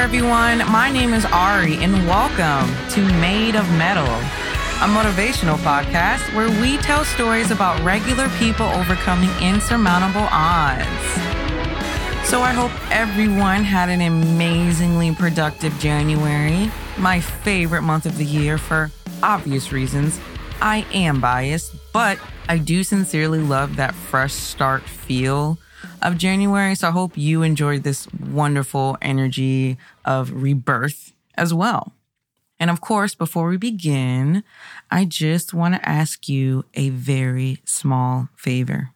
everyone. My name is Ari, and welcome to Made of Metal, a motivational podcast where we tell stories about regular people overcoming insurmountable odds. So, I hope everyone had an amazingly productive January, my favorite month of the year for obvious reasons. I am biased, but I do sincerely love that fresh start feel of January. So I hope you enjoyed this wonderful energy of rebirth as well. And of course, before we begin, I just want to ask you a very small favor.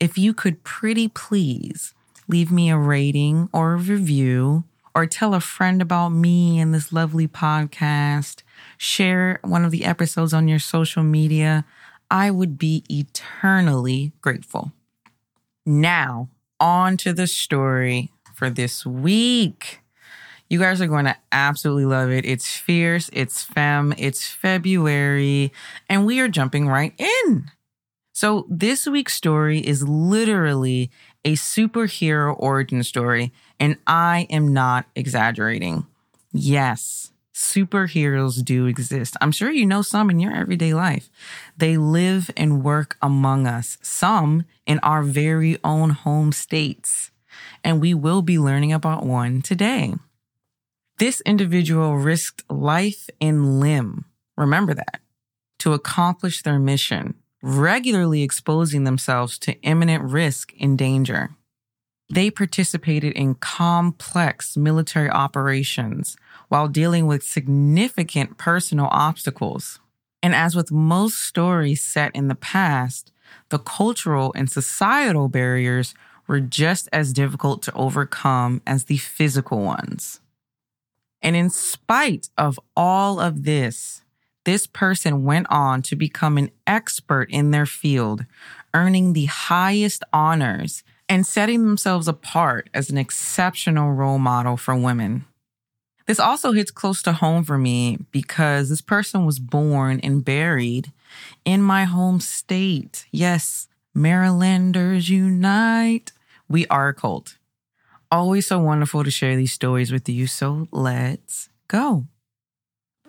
If you could pretty please leave me a rating or a review or tell a friend about me and this lovely podcast, share one of the episodes on your social media, I would be eternally grateful. Now, on to the story for this week. You guys are going to absolutely love it. It's fierce, it's femme, it's February, and we are jumping right in. So, this week's story is literally a superhero origin story, and I am not exaggerating. Yes, superheroes do exist. I'm sure you know some in your everyday life. They live and work among us, some in our very own home states. And we will be learning about one today. This individual risked life and limb, remember that, to accomplish their mission, regularly exposing themselves to imminent risk and danger. They participated in complex military operations while dealing with significant personal obstacles. And as with most stories set in the past, the cultural and societal barriers were just as difficult to overcome as the physical ones. And in spite of all of this, this person went on to become an expert in their field, earning the highest honors and setting themselves apart as an exceptional role model for women. This also hits close to home for me because this person was born and buried in my home state. Yes, Marylanders unite. We are a cult. Always so wonderful to share these stories with you. So let's go.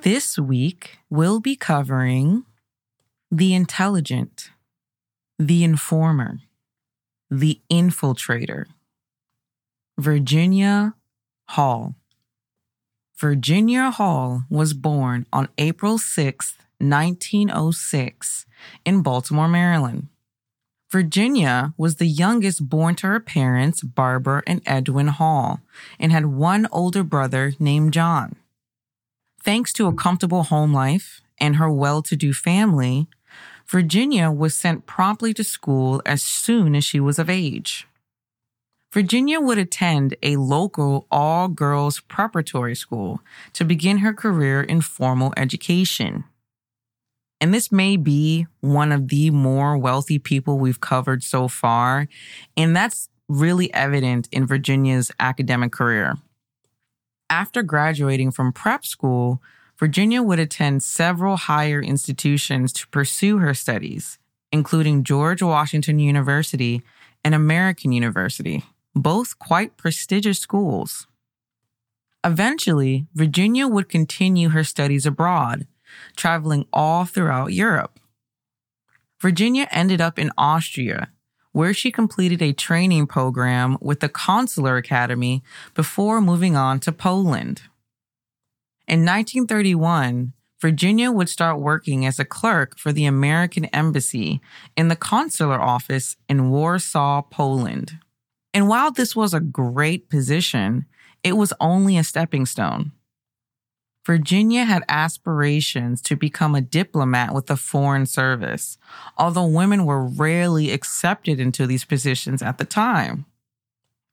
This week, we'll be covering the intelligent, the informer, the infiltrator, Virginia Hall. Virginia Hall was born on April 6, 1906, in Baltimore, Maryland. Virginia was the youngest born to her parents, Barbara and Edwin Hall, and had one older brother named John. Thanks to a comfortable home life and her well to do family, Virginia was sent promptly to school as soon as she was of age. Virginia would attend a local all girls preparatory school to begin her career in formal education. And this may be one of the more wealthy people we've covered so far. And that's really evident in Virginia's academic career. After graduating from prep school, Virginia would attend several higher institutions to pursue her studies, including George Washington University and American University, both quite prestigious schools. Eventually, Virginia would continue her studies abroad, traveling all throughout Europe. Virginia ended up in Austria, where she completed a training program with the Consular Academy before moving on to Poland. In 1931, Virginia would start working as a clerk for the American Embassy in the consular office in Warsaw, Poland. And while this was a great position, it was only a stepping stone. Virginia had aspirations to become a diplomat with the Foreign Service, although women were rarely accepted into these positions at the time.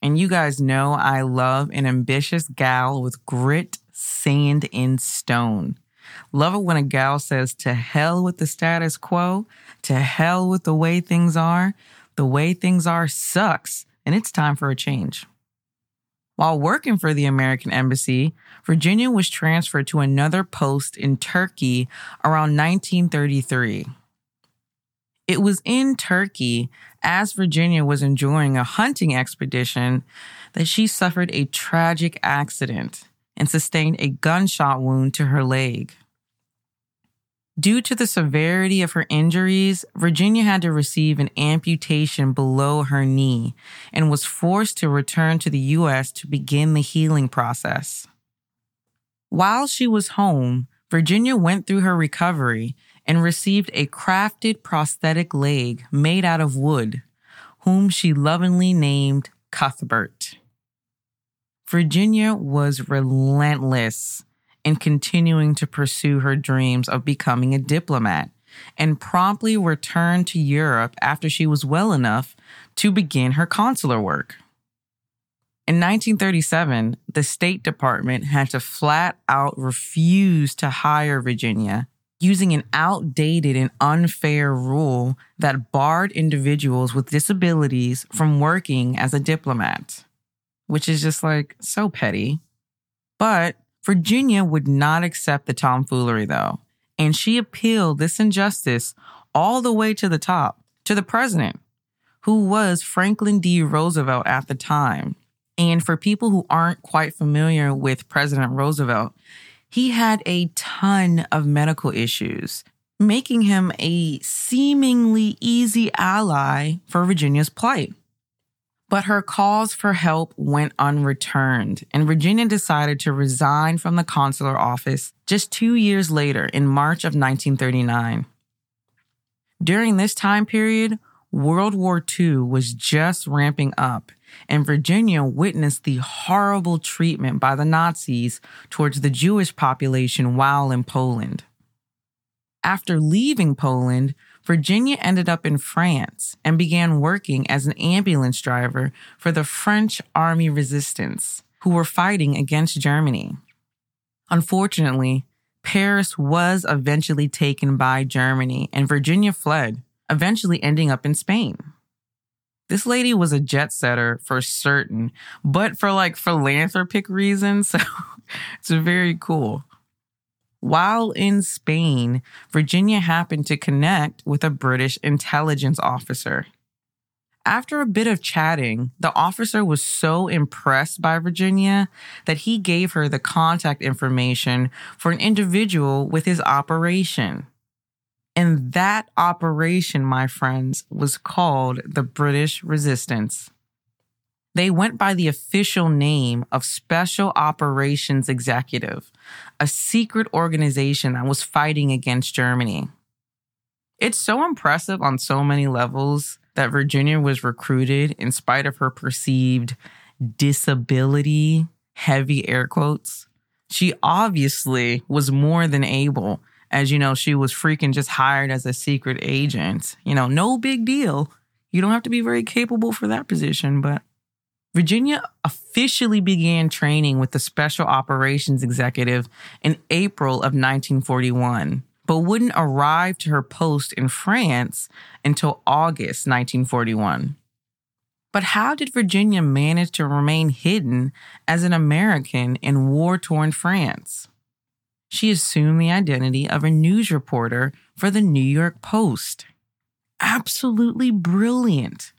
And you guys know I love an ambitious gal with grit sand in stone. Love it when a gal says, to hell with the status quo, to hell with the way things are. The way things are sucks, and it's time for a change. While working for the American Embassy, Virginia was transferred to another post in Turkey around 1933. It was in Turkey, as Virginia was enjoying a hunting expedition, that she suffered a tragic accident and sustained a gunshot wound to her leg. Due to the severity of her injuries, Virginia had to receive an amputation below her knee and was forced to return to the U.S. to begin the healing process. While she was home, Virginia went through her recovery and received a crafted prosthetic leg made out of wood, whom she lovingly named Cuthbert. Virginia was relentless in continuing to pursue her dreams of becoming a diplomat and promptly returned to Europe after she was well enough to begin her consular work. In 1937, the State Department had to flat out refuse to hire Virginia, using an outdated and unfair rule that barred individuals with disabilities from working as a diplomat, which is just like so petty. But Virginia would not accept the tomfoolery, though, and she appealed this injustice all the way to the top, to the president, who was Franklin D. Roosevelt at the time. And for people who aren't quite familiar with President Roosevelt, he had a ton of medical issues, making him a seemingly easy ally for Virginia's plight. But her calls for help went unreturned, and Virginia decided to resign from the consular office just two years later in March of 1939. During this time period, World War II was just ramping up, and Virginia witnessed the horrible treatment by the Nazis towards the Jewish population while in Poland. After leaving Poland, Virginia ended up in France and began working as an ambulance driver for the French Army Resistance, who were fighting against Germany. Unfortunately, Paris was eventually taken by Germany and Virginia fled, eventually ending up in Spain. This lady was a jet setter for certain, but for like philanthropic reasons. So it's very cool. While in Spain, Virginia happened to connect with a British intelligence officer. After a bit of chatting, the officer was so impressed by Virginia that he gave her the contact information for an individual with his operation. And that operation, my friends, was called the British Resistance. They went by the official name of Special Operations Executive, a secret organization that was fighting against Germany. It's so impressive on so many levels that Virginia was recruited in spite of her perceived disability, heavy air quotes. She obviously was more than able as you know, she was freaking just hired as a secret agent. You know, no big deal. You don't have to be very capable for that position, but Virginia officially began training with the Special Operations Executive in April of 1941, but wouldn't arrive to her post in France until August 1941. But how did Virginia manage to remain hidden as an American in war torn France? she assumed the identity of a news reporter for the New York Post. Absolutely brilliant.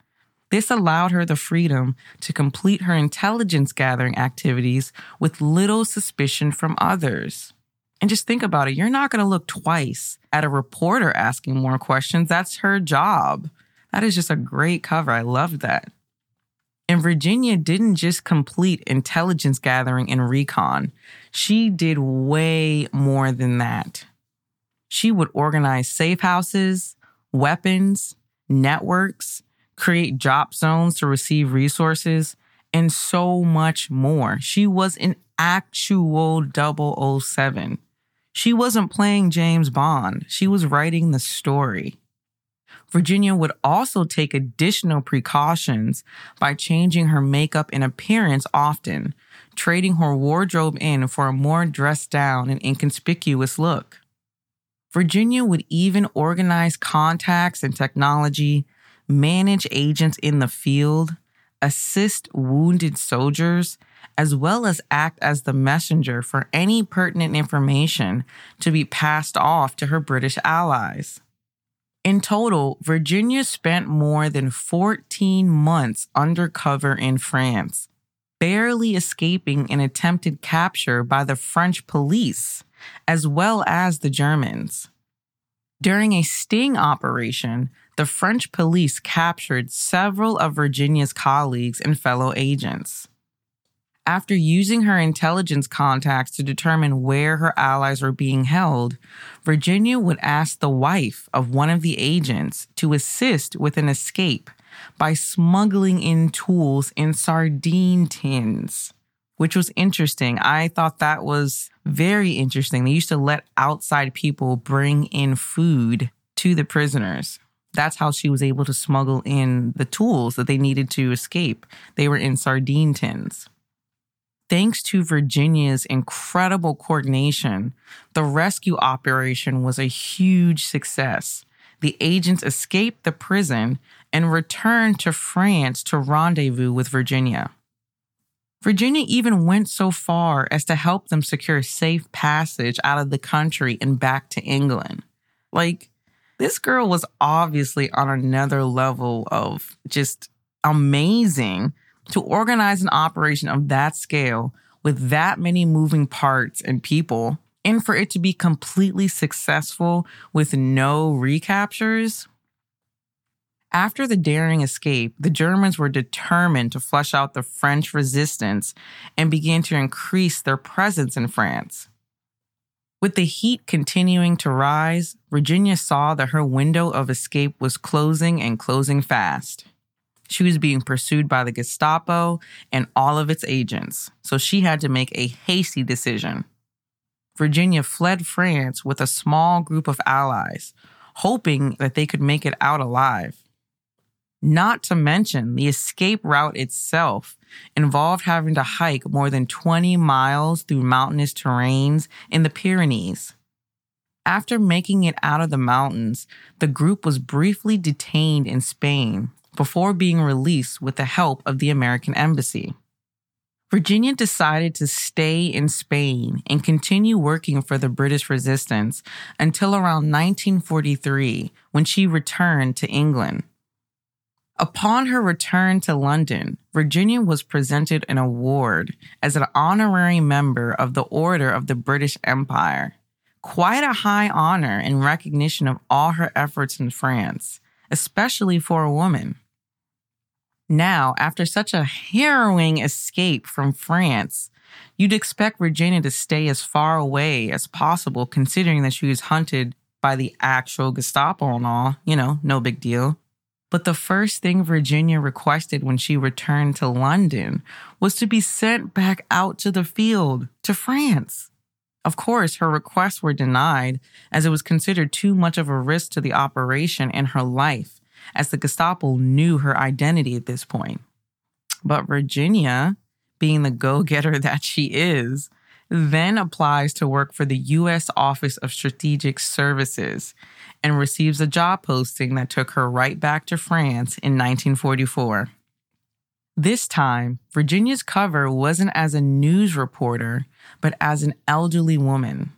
This allowed her the freedom to complete her intelligence gathering activities with little suspicion from others. And just think about it you're not going to look twice at a reporter asking more questions. That's her job. That is just a great cover. I love that. And Virginia didn't just complete intelligence gathering and recon, she did way more than that. She would organize safe houses, weapons, networks, create drop zones to receive resources, and so much more. She was an actual 007. She wasn't playing James Bond, she was writing the story. Virginia would also take additional precautions by changing her makeup and appearance often, trading her wardrobe in for a more dressed down and inconspicuous look. Virginia would even organize contacts and technology, manage agents in the field, assist wounded soldiers, as well as act as the messenger for any pertinent information to be passed off to her British allies. In total, Virginia spent more than 14 months undercover in France, barely escaping an attempted capture by the French police, as well as the Germans. During a sting operation, the French police captured several of Virginia's colleagues and fellow agents. After using her intelligence contacts to determine where her allies were being held, Virginia would ask the wife of one of the agents to assist with an escape by smuggling in tools in sardine tins, which was interesting. I thought that was very interesting. They used to let outside people bring in food to the prisoners. That's how she was able to smuggle in the tools that they needed to escape. They were in sardine tins. Thanks to Virginia's incredible coordination, the rescue operation was a huge success. The agents escaped the prison and returned to France to rendezvous with Virginia. Virginia even went so far as to help them secure safe passage out of the country and back to England. Like, this girl was obviously on another level of just amazing to organize an operation of that scale with that many moving parts and people, and for it to be completely successful with no recaptures. After the daring escape, the Germans were determined to flush out the French resistance and began to increase their presence in France. With the heat continuing to rise, Virginia saw that her window of escape was closing and closing fast. She was being pursued by the Gestapo and all of its agents, so she had to make a hasty decision. Virginia fled France with a small group of allies, hoping that they could make it out alive. Not to mention, the escape route itself involved having to hike more than 20 miles through mountainous terrains in the Pyrenees. After making it out of the mountains, the group was briefly detained in Spain before being released with the help of the American Embassy. Virginia decided to stay in Spain and continue working for the British resistance until around 1943 when she returned to England. Upon her return to London, Virginia was presented an award as an honorary member of the Order of the British Empire. Quite a high honor in recognition of all her efforts in France, especially for a woman. Now, after such a harrowing escape from France, you'd expect Virginia to stay as far away as possible, considering that she was hunted by the actual Gestapo and all. You know, no big deal. But the first thing Virginia requested when she returned to London was to be sent back out to the field, to France. Of course, her requests were denied as it was considered too much of a risk to the operation and her life as the Gestapo knew her identity at this point. But Virginia, being the go getter that she is, then applies to work for the U.S. Office of Strategic Services and receives a job posting that took her right back to France in 1944. This time, Virginia's cover wasn't as a news reporter, but as an elderly woman.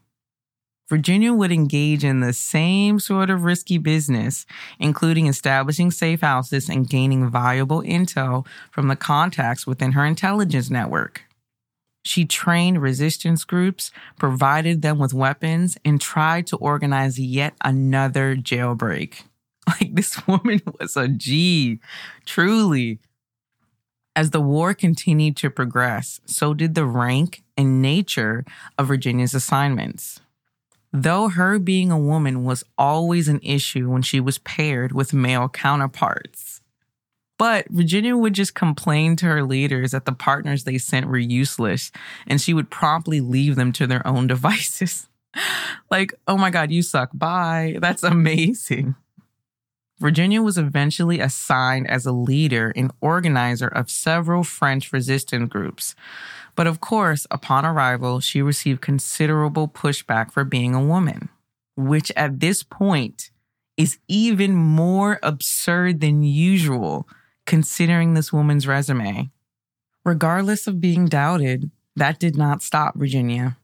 Virginia would engage in the same sort of risky business, including establishing safe houses and gaining valuable intel from the contacts within her intelligence network. She trained resistance groups, provided them with weapons, and tried to organize yet another jailbreak. Like this woman was a G, truly. As the war continued to progress, so did the rank and nature of Virginia's assignments. Though her being a woman was always an issue when she was paired with male counterparts. But Virginia would just complain to her leaders that the partners they sent were useless, and she would promptly leave them to their own devices. like, oh my God, you suck. Bye. That's amazing. Virginia was eventually assigned as a leader and organizer of several French resistance groups, but of course, upon arrival, she received considerable pushback for being a woman, which at this point is even more absurd than usual considering this woman's resume. Regardless of being doubted, that did not stop Virginia.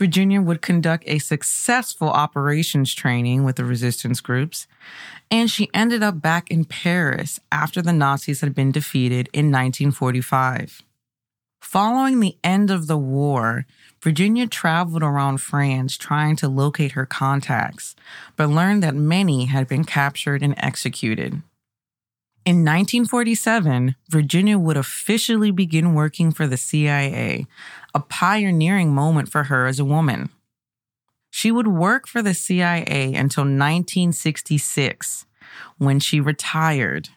Virginia would conduct a successful operations training with the resistance groups, and she ended up back in Paris after the Nazis had been defeated in 1945. Following the end of the war, Virginia traveled around France trying to locate her contacts, but learned that many had been captured and executed. In 1947, Virginia would officially begin working for the CIA, a pioneering moment for her as a woman. She would work for the CIA until 1966, when she retired.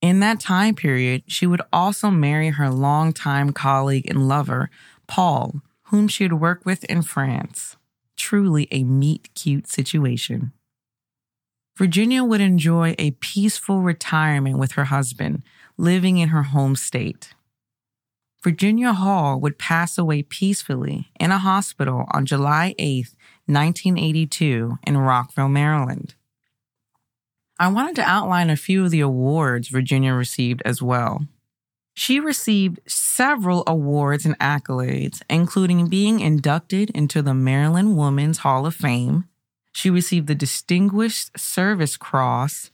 In that time period, she would also marry her longtime colleague and lover, Paul, whom she had worked with in France. Truly a meet cute situation. Virginia would enjoy a peaceful retirement with her husband, living in her home state. Virginia Hall would pass away peacefully in a hospital on July 8, 1982, in Rockville, Maryland. I wanted to outline a few of the awards Virginia received as well. She received several awards and accolades, including being inducted into the Maryland Women's Hall of Fame, she received the Distinguished Service Cross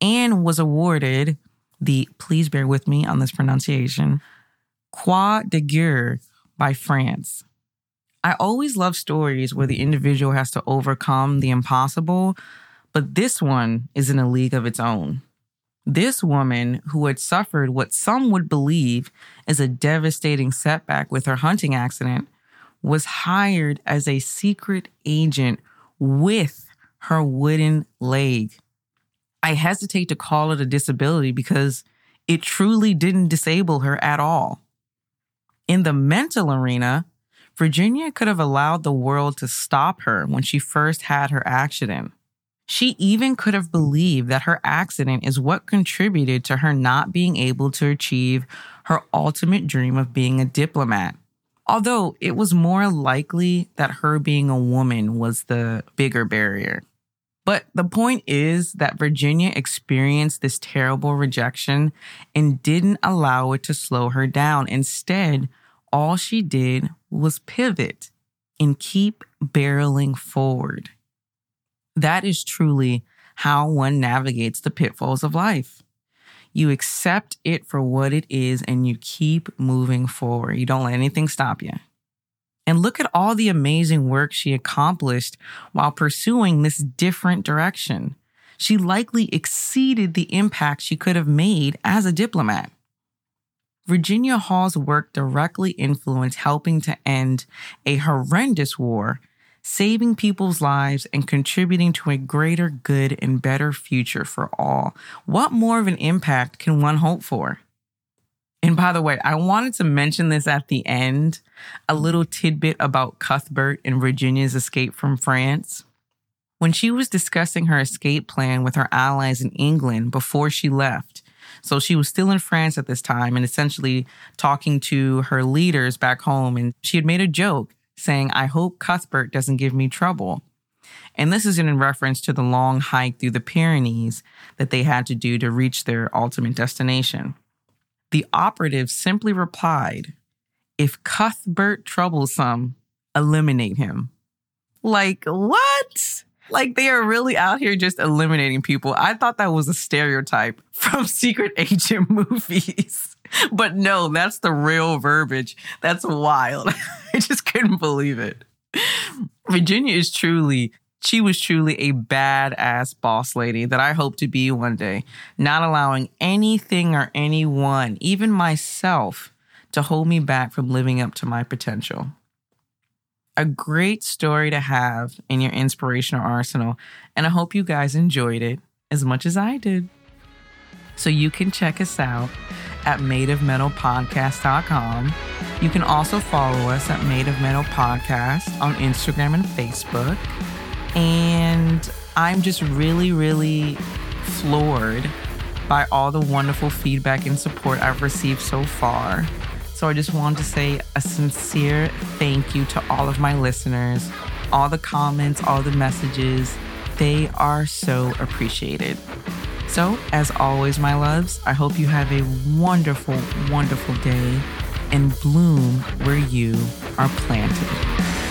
and was awarded the, please bear with me on this pronunciation, Croix de Guerre by France. I always love stories where the individual has to overcome the impossible, but this one is in a league of its own. This woman, who had suffered what some would believe is a devastating setback with her hunting accident, was hired as a secret agent with her wooden leg. I hesitate to call it a disability because it truly didn't disable her at all. In the mental arena, Virginia could have allowed the world to stop her when she first had her accident. She even could have believed that her accident is what contributed to her not being able to achieve her ultimate dream of being a diplomat. Although it was more likely that her being a woman was the bigger barrier. But the point is that Virginia experienced this terrible rejection and didn't allow it to slow her down. Instead, all she did was pivot and keep barreling forward. That is truly how one navigates the pitfalls of life. You accept it for what it is and you keep moving forward. You don't let anything stop you. And look at all the amazing work she accomplished while pursuing this different direction. She likely exceeded the impact she could have made as a diplomat. Virginia Hall's work directly influenced helping to end a horrendous war saving people's lives and contributing to a greater good and better future for all. What more of an impact can one hope for? And by the way, I wanted to mention this at the end a little tidbit about Cuthbert and Virginia's escape from France. When she was discussing her escape plan with her allies in England before she left, so she was still in France at this time and essentially talking to her leaders back home. And she had made a joke saying, I hope Cuthbert doesn't give me trouble. And this is in reference to the long hike through the Pyrenees that they had to do to reach their ultimate destination. The operative simply replied, If Cuthbert troublesome, eliminate him. Like, what? Like, they are really out here just eliminating people. I thought that was a stereotype from secret agent movies. but no, that's the real verbiage. That's wild. I just couldn't believe it. Virginia is truly, she was truly a badass boss lady that I hope to be one day, not allowing anything or anyone, even myself, to hold me back from living up to my potential. A great story to have in your inspirational arsenal, and I hope you guys enjoyed it as much as I did. So you can check us out at madeofmetalpodcast.com. You can also follow us at Made of Metal Podcast on Instagram and Facebook. And I'm just really, really floored by all the wonderful feedback and support I've received so far. So I just wanted to say a sincere thank you to all of my listeners, all the comments, all the messages. They are so appreciated. So, as always, my loves, I hope you have a wonderful, wonderful day and bloom where you are planted.